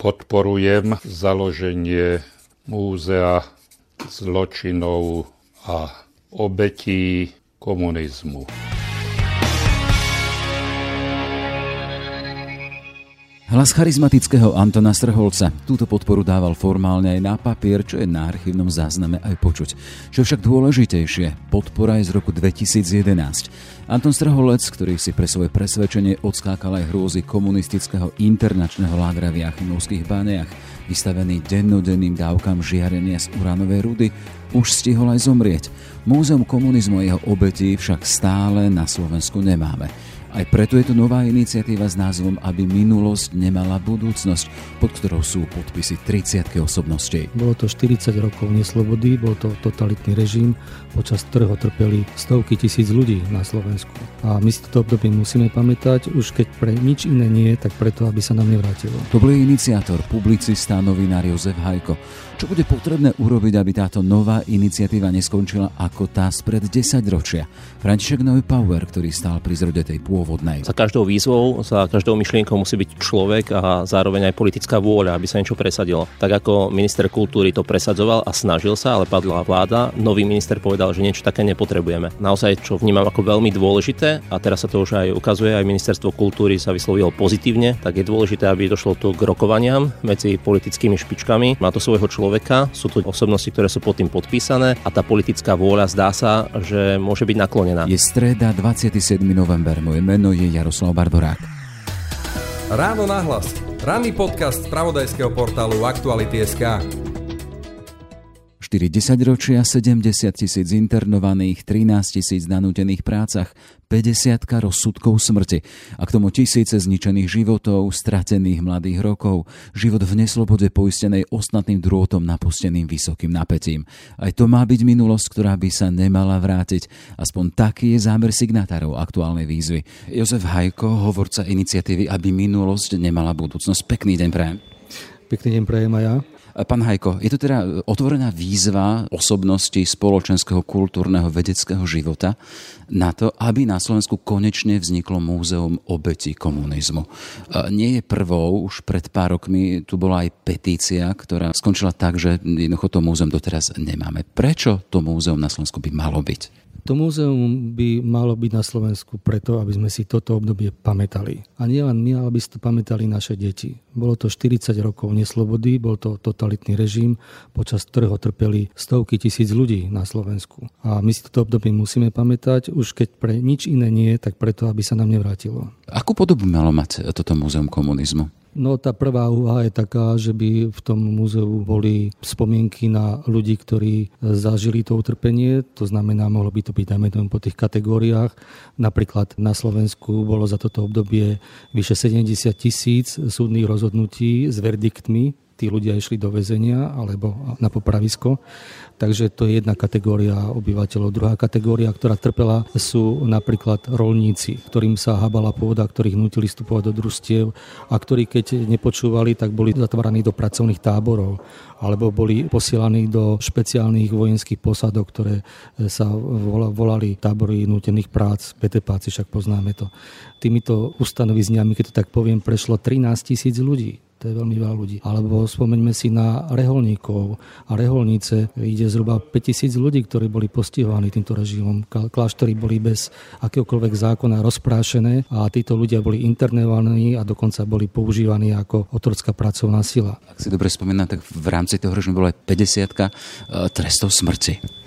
podporujem založenie múzea zločinov a obetí komunizmu. Hlas charizmatického Antona Strholca túto podporu dával formálne aj na papier, čo je na archívnom zázname aj počuť. Čo však dôležitejšie, podpora je z roku 2011. Anton Strholec, ktorý si pre svoje presvedčenie odskákal aj hrôzy komunistického internačného lágra v Jachimovských bániach, vystavený dennodenným dávkam žiarenia z uranovej rudy, už stihol aj zomrieť. Múzeum komunizmu a jeho obetí však stále na Slovensku nemáme. Aj preto je tu nová iniciatíva s názvom Aby minulosť nemala budúcnosť, pod ktorou sú podpisy 30 osobností. Bolo to 40 rokov neslobody, bol to totalitný režim, počas ktorého trpeli stovky tisíc ľudí na Slovensku. A my si toto obdobie musíme pamätať, už keď pre nič iné nie, tak preto, aby sa nám nevrátilo. To bol iniciátor, publicista, novinár Jozef Hajko. Čo bude potrebné urobiť, aby táto nová iniciatíva neskončila ako tá spred 10 ročia? František Power, ktorý stál pri zrode tej pôvodnej. Za každou výzvou, za každou myšlienkou musí byť človek a zároveň aj politická vôľa, aby sa niečo presadilo. Tak ako minister kultúry to presadzoval a snažil sa, ale padla vláda, nový minister povedal, že niečo také nepotrebujeme. Naozaj, čo vnímam ako veľmi dôležité, a teraz sa to už aj ukazuje, aj ministerstvo kultúry sa vyslovilo pozitívne, tak je dôležité, aby došlo tu k rokovaniam medzi politickými špičkami. Má to svojho človeka sú to osobnosti, ktoré sú pod tým podpísané a tá politická vôľa zdá sa, že môže byť naklonená. Je streda 27. november, moje meno je Jaroslav Barborák. Ráno nahlas. Ranný podcast z pravodajského portálu Aktuality.sk. 4 desaťročia, 70 tisíc internovaných, 13 tisíc nanútených prácach, 50 rozsudkov smrti a k tomu tisíce zničených životov, stratených mladých rokov, život v neslobode poistenej ostatným drôtom napusteným vysokým napätím. Aj to má byť minulosť, ktorá by sa nemala vrátiť. Aspoň taký je zámer signatárov aktuálnej výzvy. Jozef Hajko, hovorca iniciatívy, aby minulosť nemala budúcnosť. Pekný deň prajem. Pekný deň prajem aj ja. Pán Hajko, je to teda otvorená výzva osobnosti spoločenského, kultúrneho, vedeckého života na to, aby na Slovensku konečne vzniklo múzeum obeti komunizmu. Nie je prvou, už pred pár rokmi tu bola aj petícia, ktorá skončila tak, že jednoducho to múzeum doteraz nemáme. Prečo to múzeum na Slovensku by malo byť? To múzeum by malo byť na Slovensku preto, aby sme si toto obdobie pamätali. A nielen my, ale aby si to pamätali naše deti. Bolo to 40 rokov neslobody, bol to totalitný režim, počas ktorého trpeli stovky tisíc ľudí na Slovensku. A my si toto obdobie musíme pamätať, už keď pre nič iné nie, tak preto, aby sa nám nevrátilo. Akú podobu malo mať toto múzeum komunizmu? No tá prvá úvaha je taká, že by v tom múzeu boli spomienky na ľudí, ktorí zažili to utrpenie. To znamená, mohlo by to byť dajme tomu po tých kategóriách. Napríklad na Slovensku bolo za toto obdobie vyše 70 tisíc súdnych rozhodnutí s verdiktmi tí ľudia išli do väzenia alebo na popravisko. Takže to je jedna kategória obyvateľov. Druhá kategória, ktorá trpela, sú napríklad rolníci, ktorým sa habala pôda, ktorých nutili vstupovať do družstiev a ktorí keď nepočúvali, tak boli zatváraní do pracovných táborov alebo boli posielaní do špeciálnych vojenských posadok, ktoré sa volali tábory nutených prác, PTPáci, však poznáme to. Týmito ustanovizňami, keď to tak poviem, prešlo 13 tisíc ľudí to je veľmi veľa ľudí. Alebo spomeňme si na reholníkov a reholnice. Ide zhruba 5000 ľudí, ktorí boli postihovaní týmto režimom. Kláštory boli bez akéhokoľvek zákona rozprášené a títo ľudia boli internovaní a dokonca boli používaní ako otrocká pracovná sila. Ak si dobre spomínam, tak v rámci toho režimu bola aj 50 e, trestov smrti.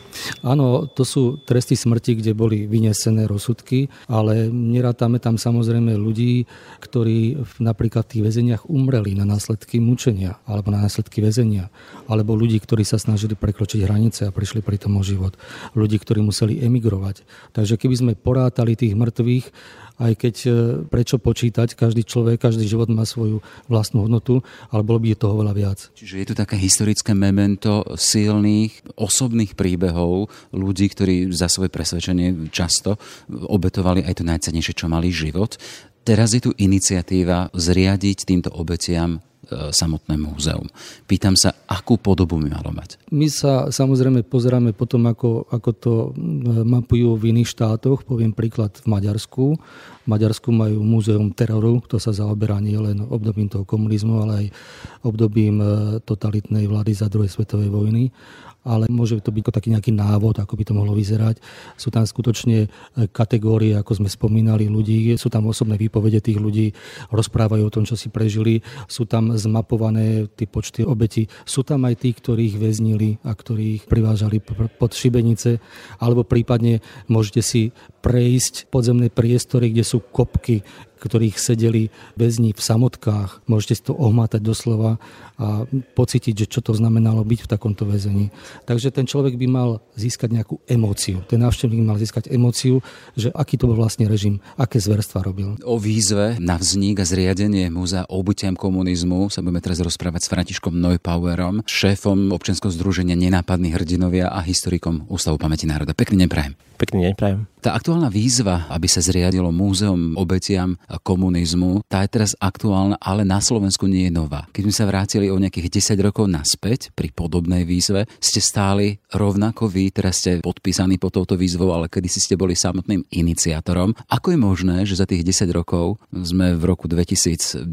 Áno, to sú tresty smrti, kde boli vynesené rozsudky, ale nerátame tam samozrejme ľudí, ktorí napríklad v tých väzeniach umreli na následky mučenia alebo na následky väzenia, alebo ľudí, ktorí sa snažili prekročiť hranice a prišli pri tom o život, ľudí, ktorí museli emigrovať. Takže keby sme porátali tých mŕtvych, aj keď e, prečo počítať, každý človek, každý život má svoju vlastnú hodnotu, ale bolo by toho veľa viac. Čiže je tu také historické memento silných osobných príbehov ľudí, ktorí za svoje presvedčenie často obetovali aj to najcenejšie, čo mali život. Teraz je tu iniciatíva zriadiť týmto obetiam samotné múzeum. Pýtam sa, akú podobu by malo mať? My sa samozrejme pozeráme potom, ako, ako to mapujú v iných štátoch. Poviem príklad v Maďarsku. V Maďarsku majú múzeum teroru, to sa zaoberá nie len obdobím toho komunizmu, ale aj obdobím totalitnej vlády za druhej svetovej vojny ale môže to byť taký nejaký návod, ako by to mohlo vyzerať. Sú tam skutočne e, kategórie, ako sme spomínali, ľudí, sú tam osobné výpovede tých ľudí, rozprávajú o tom, čo si prežili, sú tam zmapované tie počty obeti, sú tam aj tí, ktorých väznili a ktorých privážali pod šibenice, alebo prípadne môžete si prejsť podzemné priestory, kde sú kopky, ktorých sedeli väzni v samotkách. Môžete si to ohmátať doslova a pocítiť, že čo to znamenalo byť v takomto väzení. Takže ten človek by mal získať nejakú emóciu. Ten návštevník mal získať emóciu, že aký to bol vlastne režim, aké zverstva robil. O výzve na vznik a zriadenie múzea obutiam komunizmu sa budeme teraz rozprávať s Františkom Neupauerom, šéfom občianského združenia Nenápadní hrdinovia a historikom Ústavu pamäti národa. Pekný deň prajem. Pekný deň prajem. Tá aktuálna výzva, aby sa zriadilo múzeum obetiam komunizmu, tá je teraz aktuálna, ale na Slovensku nie je nová. Keď sme sa vrátili o nejakých 10 rokov naspäť pri podobnej výzve, ste stáli rovnako vy, teraz ste podpísaní pod touto výzvou, ale kedy si ste boli samotným iniciátorom. Ako je možné, že za tých 10 rokov sme v roku 2010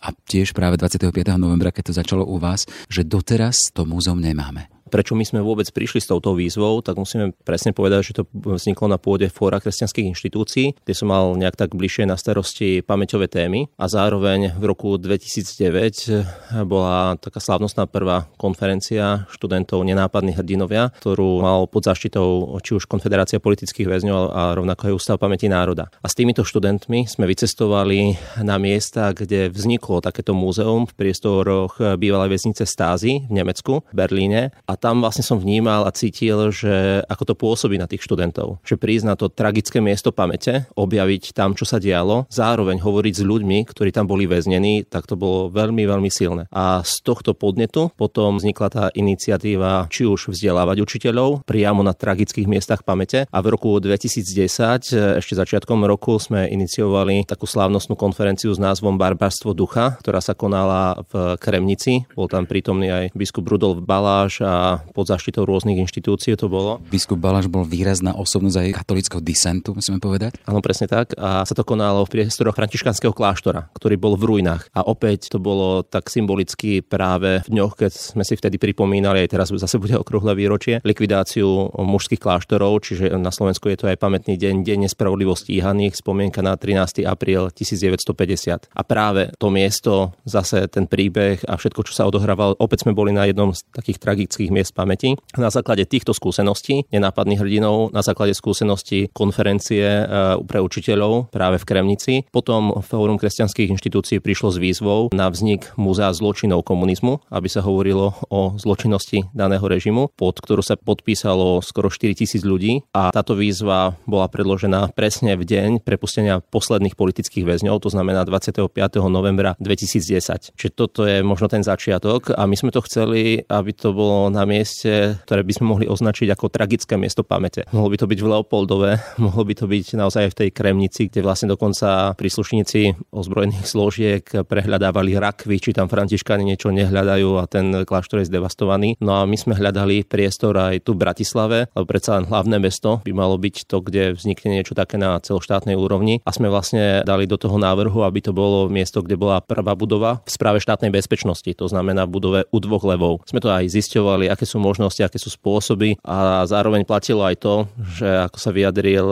a tiež práve 25. novembra, keď to začalo u vás, že doteraz to múzeum nemáme? Prečo my sme vôbec prišli s touto výzvou, tak musíme presne povedať, že to vzniklo na pôde Fóra kresťanských inštitúcií, kde som mal nejak tak bližšie na starosti pamäťové témy a zároveň v roku 2009 bola taká slávnostná prvá konferencia študentov Nenápadní hrdinovia, ktorú mal pod záštitou či už Konfederácia politických väzňov a rovnako aj Ústav pamäti národa. A s týmito študentmi sme vycestovali na miesta, kde vzniklo takéto múzeum v priestoroch bývalej väznice Stázy v Nemecku, v Berlíne a tam vlastne som vnímal a cítil, že ako to pôsobí na tých študentov. Že prísť na to tragické miesto pamäte, objaviť tam, čo sa dialo, zároveň hovoriť s ľuďmi, ktorí tam boli väznení, tak to bolo veľmi, veľmi silné. A z tohto podnetu potom vznikla tá iniciatíva či už vzdelávať učiteľov priamo na tragických miestach pamäte. A v roku 2010, ešte začiatkom roku, sme iniciovali takú slávnostnú konferenciu s názvom Barbarstvo ducha, ktorá sa konala v Kremnici. Bol tam prítomný aj biskup Rudolf Baláš a pod zaštitou rôznych inštitúcií to bolo. Biskup Balaš bol výrazná osobnosť aj katolického disentu, musíme povedať. Áno, presne tak. A sa to konalo v priestoroch františkanského kláštora, ktorý bol v ruinách. A opäť to bolo tak symbolicky práve v dňoch, keď sme si vtedy pripomínali, aj teraz zase bude okrúhle výročie, likvidáciu mužských kláštorov, čiže na Slovensku je to aj pamätný deň, deň nespravodlivo stíhaných, spomienka na 13. apríl 1950. A práve to miesto, zase ten príbeh a všetko, čo sa odohrávalo, opäť sme boli na jednom z takých tragických miest pamäti. Na základe týchto skúseností, nenápadných hrdinov, na základe skúseností konferencie e, pre učiteľov práve v Kremnici, potom Fórum kresťanských inštitúcií prišlo s výzvou na vznik Múzea zločinov komunizmu, aby sa hovorilo o zločinnosti daného režimu, pod ktorú sa podpísalo skoro 4 tisíc ľudí a táto výzva bola predložená presne v deň prepustenia posledných politických väzňov, to znamená 25. novembra 2010. Čiže toto je možno ten začiatok a my sme to chceli, aby to bolo na mieste, ktoré by sme mohli označiť ako tragické miesto pamäte. Mohlo by to byť v Leopoldove, mohlo by to byť naozaj v tej Kremnici, kde vlastne dokonca príslušníci ozbrojených zložiek prehľadávali rakvy, či tam františkáni niečo nehľadajú a ten kláštor je zdevastovaný. No a my sme hľadali priestor aj tu v Bratislave, lebo predsa len hlavné mesto by malo byť to, kde vznikne niečo také na celoštátnej úrovni. A sme vlastne dali do toho návrhu, aby to bolo miesto, kde bola prvá budova v správe štátnej bezpečnosti, to znamená v budove u dvoch levov. Sme to aj zisťovali, aké sú možnosti, aké sú spôsoby. A zároveň platilo aj to, že ako sa vyjadril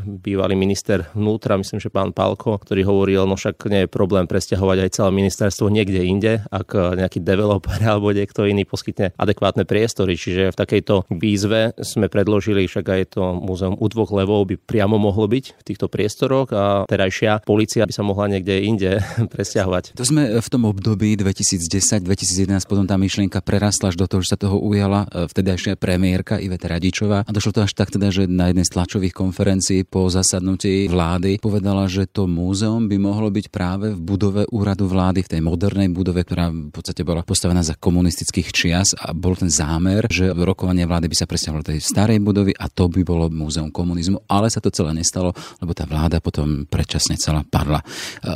bývalý minister vnútra, myslím, že pán Palko, ktorý hovoril, no však nie je problém presťahovať aj celé ministerstvo niekde inde, ak nejaký developer alebo niekto iný poskytne adekvátne priestory. Čiže v takejto výzve sme predložili, však aj to múzeum u dvoch levov by priamo mohlo byť v týchto priestoroch a terajšia policia by sa mohla niekde inde presťahovať. To sme v tom období 2010-2011, potom tá myšlienka prerastla až do toho, že sa toho ujala e, vtedajšia premiérka Iveta Radičová a došlo to až tak teda, že na jednej z tlačových konferencií po zasadnutí vlády povedala, že to múzeum by mohlo byť práve v budove úradu vlády, v tej modernej budove, ktorá v podstate bola postavená za komunistických čias a bol ten zámer, že rokovanie vlády by sa presťahovalo do tej starej budovy a to by bolo múzeum komunizmu, ale sa to celé nestalo, lebo tá vláda potom predčasne celá padla. E,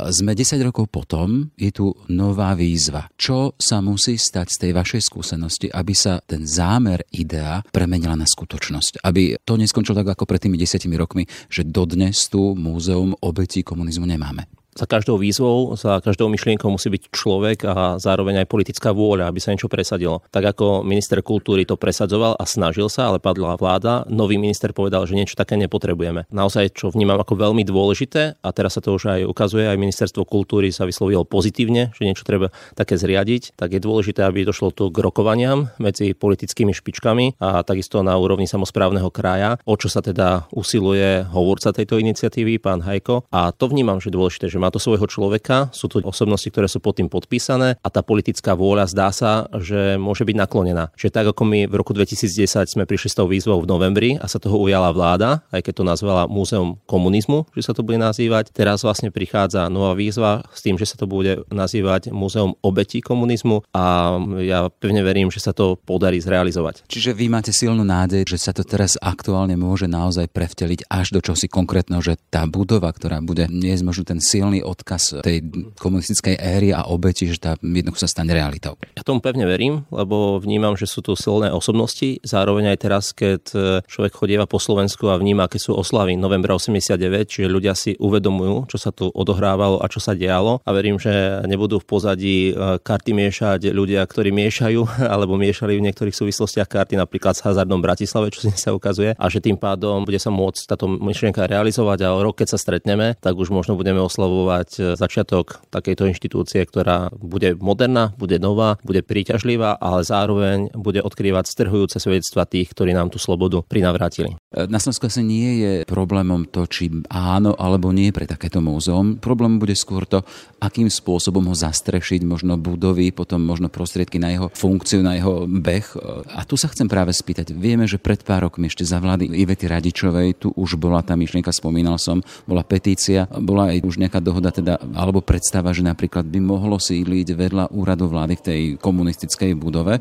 sme 10 rokov potom, je tu nová výzva. Čo sa musí stať z tej vašej skúsenosti, aby sa ten zámer, idea premenila na skutočnosť? Aby to neskončilo tak ako pred tými desiatimi rokmi, že dodnes tu múzeum obetí komunizmu nemáme za každou výzvou, za každou myšlienkou musí byť človek a zároveň aj politická vôľa, aby sa niečo presadilo. Tak ako minister kultúry to presadzoval a snažil sa, ale padla vláda, nový minister povedal, že niečo také nepotrebujeme. Naozaj, čo vnímam ako veľmi dôležité, a teraz sa to už aj ukazuje, aj ministerstvo kultúry sa vyslovilo pozitívne, že niečo treba také zriadiť, tak je dôležité, aby došlo tu k rokovaniam medzi politickými špičkami a takisto na úrovni samozprávneho kraja, o čo sa teda usiluje hovorca tejto iniciatívy, pán Hajko. A to vnímam, že dôležité, že má to svojho človeka, sú to osobnosti, ktoré sú pod tým podpísané a tá politická vôľa zdá sa, že môže byť naklonená. Čiže tak ako my v roku 2010 sme prišli s tou výzvou v novembri a sa toho ujala vláda, aj keď to nazvala Múzeum komunizmu, že sa to bude nazývať. Teraz vlastne prichádza nová výzva s tým, že sa to bude nazývať Múzeum obetí komunizmu a ja pevne verím, že sa to podarí zrealizovať. Čiže vy máte silnú nádej, že sa to teraz aktuálne môže naozaj prevteliť až do čosi konkrétneho, že tá budova, ktorá bude niesť možno ten silný silný odkaz tej komunistickej éry a obeti, že tá jednoducho sa stane realitou. Ja tomu pevne verím, lebo vnímam, že sú tu silné osobnosti. Zároveň aj teraz, keď e, človek chodieva po Slovensku a vníma, aké sú oslavy novembra 89, čiže ľudia si uvedomujú, čo sa tu odohrávalo a čo sa dialo. A verím, že nebudú v pozadí e, karty miešať ľudia, ktorí miešajú alebo miešali v niektorých súvislostiach karty napríklad s hazardom Bratislave, čo sa ukazuje, a že tým pádom bude sa môcť táto myšlienka realizovať a rok, keď sa stretneme, tak už možno budeme oslavovať oslavovať e, začiatok takejto inštitúcie, ktorá bude moderná, bude nová, bude príťažlivá, ale zároveň bude odkrývať strhujúce svedectva tých, ktorí nám tú slobodu prinavrátili. E, na Slovensku asi nie je problémom to, či áno alebo nie pre takéto múzeum. Problém bude skôr to, akým spôsobom ho zastrešiť, možno budovy, potom možno prostriedky na jeho funkciu, na jeho beh. E, a tu sa chcem práve spýtať. Vieme, že pred pár rokmi ešte za vlády Ivety Radičovej tu už bola tá myšlienka, spomínal som, bola petícia, bola aj už nejaká dohoda dohoda teda, alebo predstava, že napríklad by mohlo sídliť vedľa úradu vlády v tej komunistickej budove.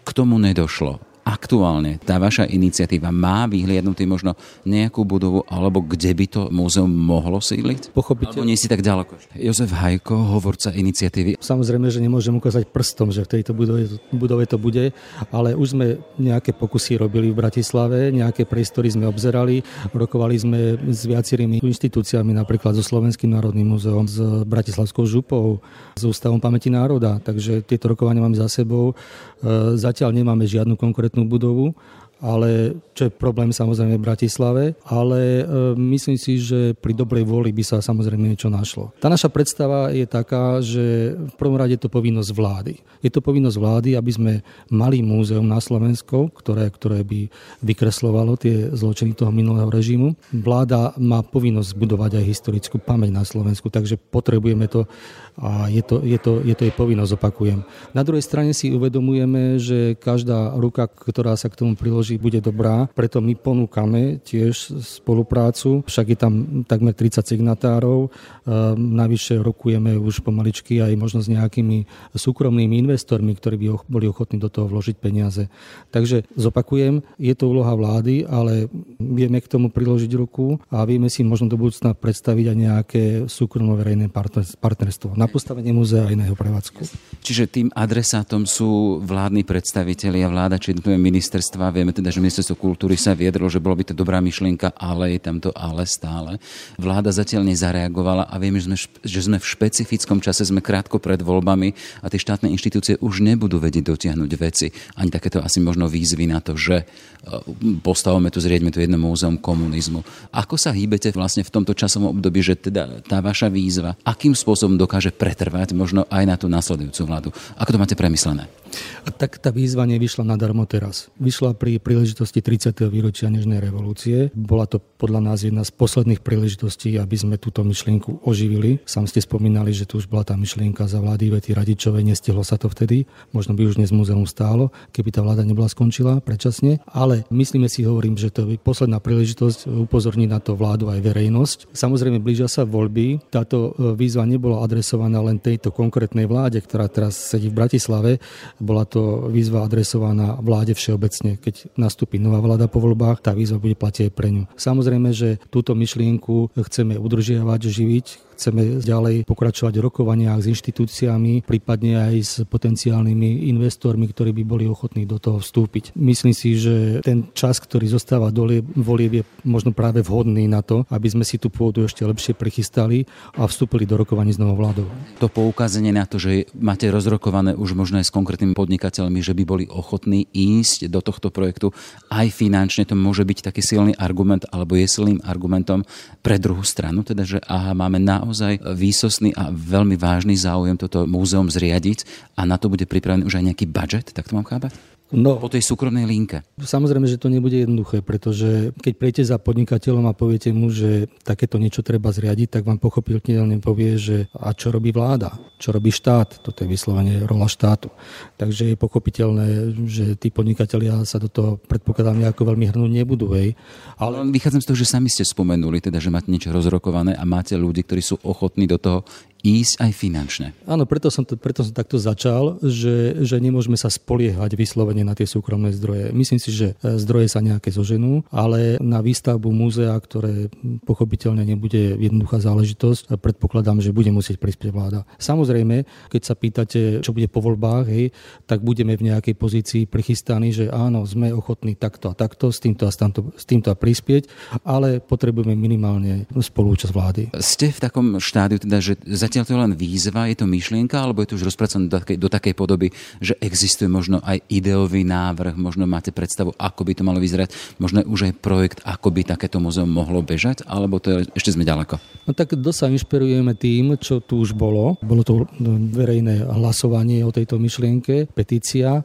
K tomu nedošlo aktuálne tá vaša iniciatíva má vyhliadnutý možno nejakú budovu, alebo kde by to múzeum mohlo sídliť? Pochopiteľne. nie si tak ďaleko. Jozef Hajko, hovorca iniciatívy. Samozrejme, že nemôžem ukázať prstom, že v tejto budove, budove to bude, ale už sme nejaké pokusy robili v Bratislave, nejaké priestory sme obzerali, rokovali sme s viacerými inštitúciami, napríklad so Slovenským národným múzeom, s Bratislavskou župou, s Ústavom pamäti národa, takže tieto rokovania máme za sebou. E, zatiaľ nemáme žiadnu konkrétnu konkrétnu budovu ale čo je problém samozrejme v Bratislave, ale e, myslím si, že pri dobrej vôli by sa samozrejme niečo našlo. Tá naša predstava je taká, že v prvom rade je to povinnosť vlády. Je to povinnosť vlády, aby sme mali múzeum na Slovensku, ktoré, ktoré by vykreslovalo tie zločiny toho minulého režimu. Vláda má povinnosť budovať aj historickú pamäť na Slovensku, takže potrebujeme to a je to, je to, je to jej povinnosť, opakujem. Na druhej strane si uvedomujeme, že každá ruka, ktorá sa k tomu priloží, že bude dobrá, preto my ponúkame tiež spoluprácu, však je tam takmer 30 signatárov, navyše rokujeme už pomaličky aj možno s nejakými súkromnými investormi, ktorí by boli ochotní do toho vložiť peniaze. Takže zopakujem, je to úloha vlády, ale vieme k tomu priložiť ruku a vieme si možno do budúcna predstaviť aj nejaké súkromno-verejné partnerstvo na postavenie múzea a iného prevádzku. Čiže tým adresátom sú vládni predstavitelia, vláda či ministerstva. Vieme teda, že ministerstvo kultúry sa viedlo, že bolo by to dobrá myšlienka, ale je tam to ale stále. Vláda zatiaľ nezareagovala a vieme, že sme, že sme v špecifickom čase, sme krátko pred voľbami a tie štátne inštitúcie už nebudú vedieť dotiahnuť veci. Ani takéto asi možno výzvy na to, že e, postavíme tu, zrieďme tu jedno múzeum komunizmu. Ako sa hýbete vlastne v tomto časovom období, že teda tá vaša výzva, akým spôsobom dokáže pretrvať možno aj na tú následujúcu vládu? Ako to máte premyslené? Tak tá výzva nevyšla nadarmo teraz. Vyšla pri príležitosti 30. výročia Nežnej revolúcie. Bola to podľa nás jedna z posledných príležitostí, aby sme túto myšlienku oživili. Sám ste spomínali, že tu už bola tá myšlienka za vlády Vety Radičovej, nestihlo sa to vtedy. Možno by už dnes muzeum stálo, keby tá vláda nebola skončila predčasne. Ale myslíme si, hovorím, že to je posledná príležitosť upozorniť na to vládu aj verejnosť. Samozrejme, blížia sa voľby. Táto e, výzva nebola adresovaná len tejto konkrétnej vláde, ktorá teraz sedí v Bratislave. Bola to výzva adresovaná vláde všeobecne. Keď nastúpi nová vláda po voľbách, tá výzva bude platiť aj pre ňu. Samozrejme, že túto myšlienku chceme udržiavať, živiť, Chceme ďalej pokračovať v rokovaniach s inštitúciami, prípadne aj s potenciálnymi investormi, ktorí by boli ochotní do toho vstúpiť. Myslím si, že ten čas, ktorý zostáva do volieb, je možno práve vhodný na to, aby sme si tú pôdu ešte lepšie prichystali a vstúpili do rokovaní s novou vládou. To poukázanie na to, že máte rozrokované už možno aj s konkrétnymi podnikateľmi, že by boli ochotní ísť do tohto projektu aj finančne, to môže byť taký silný argument alebo je silným argumentom pre druhú stranu, teda že aha, máme na naozaj výsosný a veľmi vážny záujem toto múzeum zriadiť a na to bude pripravený už aj nejaký budget, tak to mám chápať? No, po tej súkromnej linke. Samozrejme, že to nebude jednoduché, pretože keď prejete za podnikateľom a poviete mu, že takéto niečo treba zriadiť, tak vám pochopiteľne povie, že a čo robí vláda, čo robí štát, toto je vyslovene rola štátu. Takže je pochopiteľné, že tí podnikatelia sa do toho predpokladám nejako veľmi hrnúť nebudú. Hej. Ale... Vychádzam z toho, že sami ste spomenuli, teda, že máte niečo rozrokované a máte ľudí, ktorí sú ochotní do toho ísť aj finančne. Áno, preto som, to, preto som takto začal, že, že nemôžeme sa spoliehať vyslovene na tie súkromné zdroje. Myslím si, že e, zdroje sa nejaké zoženú, ale na výstavbu múzea, ktoré pochopiteľne nebude jednoduchá záležitosť, predpokladám, že bude musieť prispieť vláda. Samozrejme, keď sa pýtate, čo bude po voľbách, hej, tak budeme v nejakej pozícii prichystaní, že áno, sme ochotní takto a takto, s týmto a, s týmto, s týmto a prispieť, ale potrebujeme minimálne spolúčasť vlády. Ste v takom štádiu, teda, že za zatiaľ to je len výzva, je to myšlienka, alebo je to už rozpracované do do takej podoby, že existuje možno aj ideový návrh, možno máte predstavu, ako by to malo vyzerať, možno už aj projekt, ako by takéto muzeum mohlo bežať, alebo to je, ešte sme ďaleko? No tak dosť sa inšpirujeme tým, čo tu už bolo. Bolo to verejné hlasovanie o tejto myšlienke, petícia.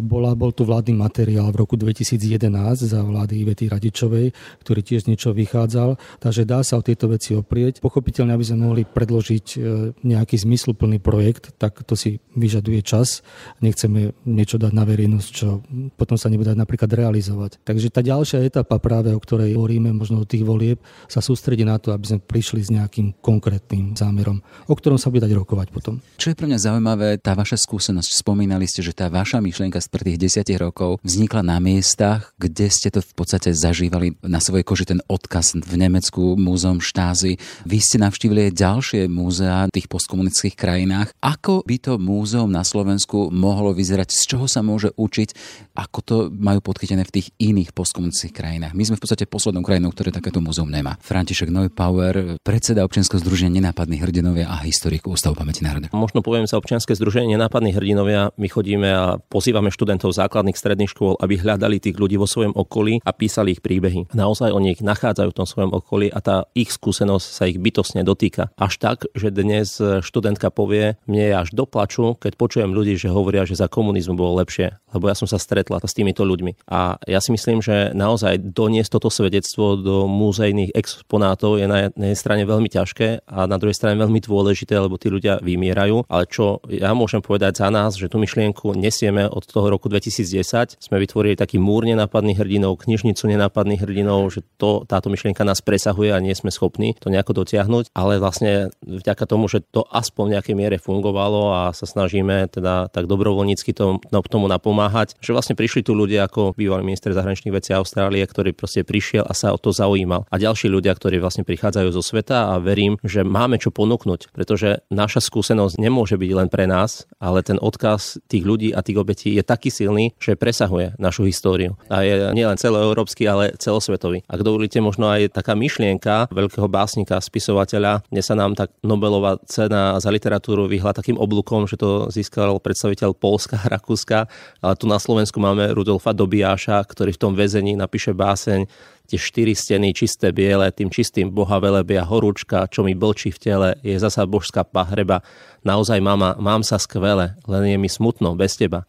Bola, bol tu vládny materiál v roku 2011 za vlády Ivety Radičovej, ktorý tiež niečo vychádzal, takže dá sa o tieto veci oprieť. Pochopiteľne, aby sme mohli predložiť e, nejaký zmysluplný projekt, tak to si vyžaduje čas. Nechceme niečo dať na verejnosť, čo potom sa nebude napríklad realizovať. Takže tá ďalšia etapa práve, o ktorej hovoríme, možno o tých volieb, sa sústredí na to, aby sme prišli s nejakým konkrétnym zámerom, o ktorom sa bude dať rokovať potom. Čo je pre mňa zaujímavé, tá vaša skúsenosť. Spomínali ste, že tá vaša myšlienka z tých desiatich rokov vznikla na miestach, kde ste to v podstate zažívali na svojej koži ten odkaz v Nemecku, múzeum štázy. Vy ste navštívili ďalšie múzea v tých postkomunických krajinách. Ako by to múzeum na Slovensku mohlo vyzerať? Z čoho sa môže učiť? Ako to majú podchytené v tých iných postkomunických krajinách? My sme v podstate poslednou krajinou, ktoré takéto múzeum nemá. František Neupauer, predseda občianskeho združenia Nenápadní hrdinovia a historik Ústavu pamäti národa. Možno poviem sa občianske združenie Nenápadní hrdinovia. My chodíme a pozývame študentov základných stredných škôl, aby hľadali tých ľudí vo svojom okolí a písali ich príbehy. Naozaj oni ich nachádzajú v tom svojom okolí a tá ich skúsenosť sa ich bytosne dotýka. Až tak, že dnes študentka povie, mne je až doplaču, keď počujem ľudí, že hovoria, že za komunizmu bolo lepšie, lebo ja som sa stretla s týmito ľuďmi. A ja si myslím, že naozaj doniesť toto svedectvo do múzejných exponátov je na jednej strane veľmi ťažké a na druhej strane veľmi dôležité, lebo tí ľudia vymierajú. Ale čo ja môžem povedať za nás, že tú myšlienku nesieme od toho roku 2010. Sme vytvorili taký múr nenápadných hrdinov, knižnicu nenápadných hrdinov, že to, táto myšlienka nás presahuje a nie sme schopní to nejako dotiahnuť, ale vlastne vďaka tomu, že to aspoň v nejakej miere fungovalo a sa snažíme teda tak dobrovoľnícky no, tomu napomáhať, že vlastne prišli tu ľudia ako bývalý minister zahraničných vecí Austrálie, ktorý proste prišiel a sa o to zaujímal. A ďalší ľudia, ktorí vlastne prichádzajú zo sveta a verím, že máme čo ponúknuť, pretože naša skúsenosť nemôže byť len pre nás, ale ten odkaz tých ľudí a tých obetí je taký silný, že presahuje našu históriu. A je nielen celoeurópsky, ale celosvetový. Ak dovolíte, možno aj taká myšlienka veľkého básnika, spisovateľa, dnes sa nám tak Nobelová cena za literatúru vyhla takým oblúkom, že to získal predstaviteľ Polska a Rakúska Ale tu na Slovensku máme Rudolfa Dobiáša, ktorý v tom väzení napíše báseň tie štyri steny čisté biele, tým čistým boha velebia horúčka, čo mi blčí v tele, je zasa božská pahreba. Naozaj, mama, mám sa skvele, len je mi smutno bez teba.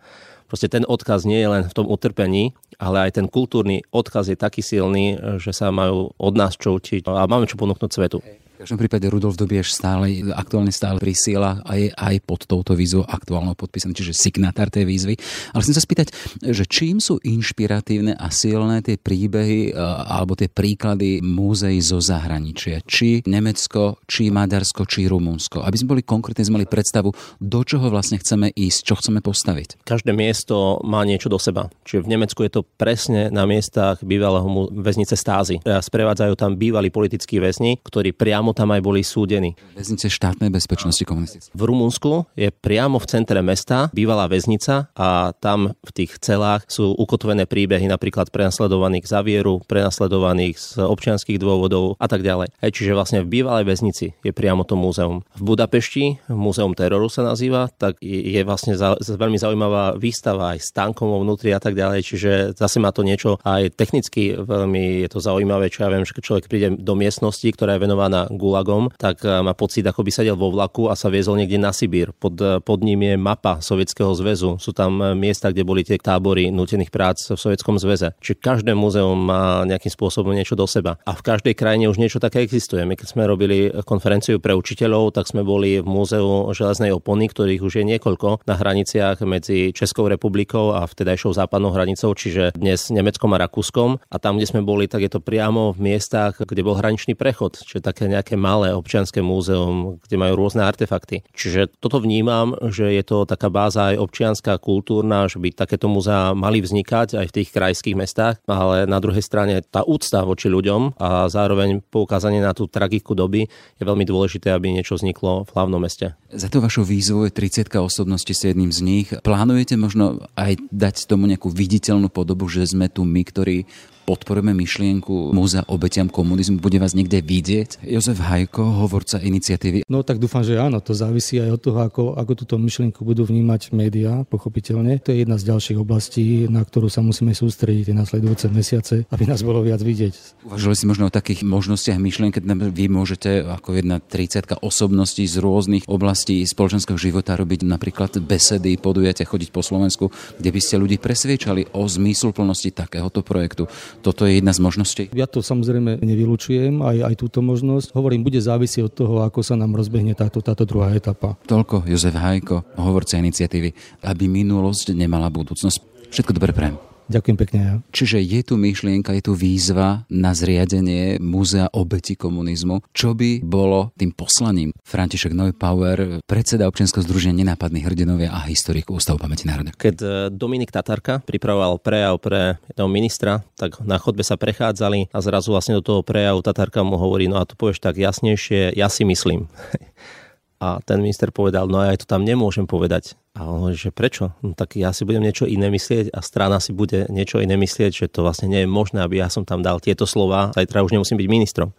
Proste ten odkaz nie je len v tom utrpení, ale aj ten kultúrny odkaz je taký silný, že sa majú od nás čo učiť a máme čo ponúknuť svetu. V každom prípade Rudolf Dobieš stále, aktuálne stále prisiela a je aj pod touto výzvou aktuálnou podpísaný, čiže signatár tej výzvy. Ale chcem sa spýtať, že čím sú inšpiratívne a silné tie príbehy e, alebo tie príklady múzeí zo zahraničia? Či Nemecko, či Maďarsko, či Rumunsko? Aby sme boli konkrétne, sme mali predstavu, do čoho vlastne chceme ísť, čo chceme postaviť. Každé miesto má niečo do seba. Čiže v Nemecku je to presne na miestach bývalého väznice Stázy. Sprevádzajú tam bývalí politickí väzni, ktorí priamo priamo tam aj boli súdení. Väznice štátnej bezpečnosti komunistické. V Rumunsku je priamo v centre mesta bývalá väznica a tam v tých celách sú ukotvené príbehy napríklad prenasledovaných za vieru, prenasledovaných z občianských dôvodov a tak ďalej. Aj čiže vlastne v bývalej väznici je priamo to múzeum. V Budapešti, múzeum teroru sa nazýva, tak je vlastne za, veľmi zaujímavá výstava aj s tankom vnútri a tak ďalej, čiže zase má to niečo aj technicky veľmi je to zaujímavé, čo ja viem, že človek príde do miestnosti, ktorá je venovaná gulagom, tak eh, má pocit, ako by sedel vo vlaku a sa viezol niekde na Sibír. Pod, eh, pod ním je mapa Sovietskeho zväzu. Sú tam eh, miesta, kde boli tie tábory nutených prác v Sovietskom zväze. Čiže každé múzeum má nejakým spôsobom niečo do seba. A v každej krajine už niečo také existuje. My keď sme robili konferenciu pre učiteľov, tak sme boli v múzeu železnej opony, ktorých už je niekoľko na hraniciach medzi Českou republikou a vtedajšou západnou hranicou, čiže dnes Nemeckom a Rakúskom. A tam, kde sme boli, tak je to priamo v miestach, kde bol hraničný prechod, čiže také nejaké také malé občianské múzeum, kde majú rôzne artefakty. Čiže toto vnímam, že je to taká báza aj občianská, kultúrna, že by takéto múzea mali vznikať aj v tých krajských mestách, ale na druhej strane tá úcta voči ľuďom a zároveň poukázanie na tú tragiku doby je veľmi dôležité, aby niečo vzniklo v hlavnom meste. Za to vašou výzvou je 30 osobnosti s jedným z nich. Plánujete možno aj dať tomu nejakú viditeľnú podobu, že sme tu my, ktorí podporujeme myšlienku Múzea obetiam komunizmu? Bude vás niekde vidieť? Jozef Hajko, hovorca iniciatívy. No tak dúfam, že áno. To závisí aj od toho, ako, ako túto myšlienku budú vnímať médiá, pochopiteľne. To je jedna z ďalších oblastí, na ktorú sa musíme sústrediť tie nasledujúce mesiace, aby nás bolo viac vidieť. Uvažovali si možno o takých možnostiach myšlien, keď vy môžete ako jedna 30 osobností z rôznych oblastí spoločenského života robiť napríklad besedy, podujatia, chodiť po Slovensku, kde by ste ľudí presviečali o zmysluplnosti takéhoto projektu toto je jedna z možností? Ja to samozrejme nevylučujem, aj, aj túto možnosť. Hovorím, bude závisieť od toho, ako sa nám rozbehne táto, táto druhá etapa. Toľko Jozef Hajko, hovorca iniciatívy, aby minulosť nemala budúcnosť. Všetko dobre prajem. Ďakujem pekne. Ja. Čiže je tu myšlienka, je tu výzva na zriadenie Múzea obeti komunizmu. Čo by bolo tým poslaním? František Neupauer, predseda občianského združenia Nenápadných hrdinovia a historik Ústavu pamäti národa. Keď e, Dominik Tatarka pripravoval prejav pre jedného ministra, tak na chodbe sa prechádzali a zrazu vlastne do toho prejavu Tatarka mu hovorí, no a to povieš tak jasnejšie, ja si myslím. A ten minister povedal, no ja to tam nemôžem povedať. A on hovorí, že prečo? No tak ja si budem niečo iné myslieť a strana si bude niečo iné myslieť, že to vlastne nie je možné, aby ja som tam dal tieto slova, zajtra už nemusím byť ministrom.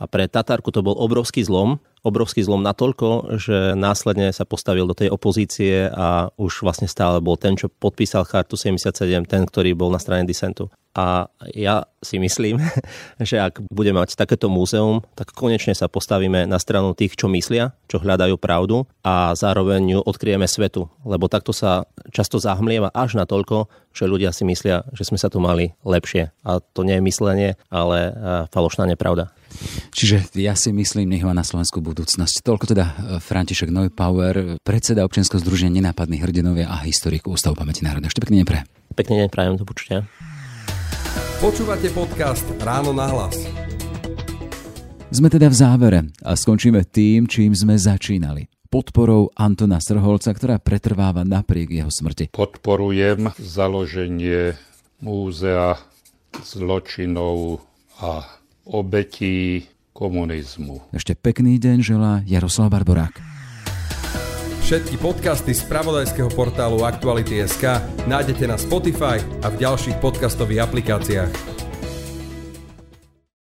A pre Tatarku to bol obrovský zlom, obrovský zlom natoľko, že následne sa postavil do tej opozície a už vlastne stále bol ten, čo podpísal chartu 77, ten, ktorý bol na strane disentu. A ja si myslím, že ak budeme mať takéto múzeum, tak konečne sa postavíme na stranu tých, čo myslia, čo hľadajú pravdu a zároveň ju odkryjeme svetu. Lebo takto sa často zahmlieva až na toľko, že ľudia si myslia, že sme sa tu mali lepšie. A to nie je myslenie, ale falošná nepravda. Čiže ja si myslím, nech má na Slovensku budúcnosť. Toľko teda e, František Neupauer, predseda občianského združenia Nenápadných hrdinovia a historik Ústavu pamäti národa. Ešte pekne nepre. Pekne deň prajem do počutia. Počúvate podcast Ráno na hlas. Sme teda v závere a skončíme tým, čím sme začínali. Podporou Antona Strholca, ktorá pretrváva napriek jeho smrti. Podporujem založenie múzea zločinov a obetí komunizmu. Ešte pekný deň želá Jaroslav Barborák. Všetky podcasty z pravodajského portálu Aktuality.sk nájdete na Spotify a v ďalších podcastových aplikáciách.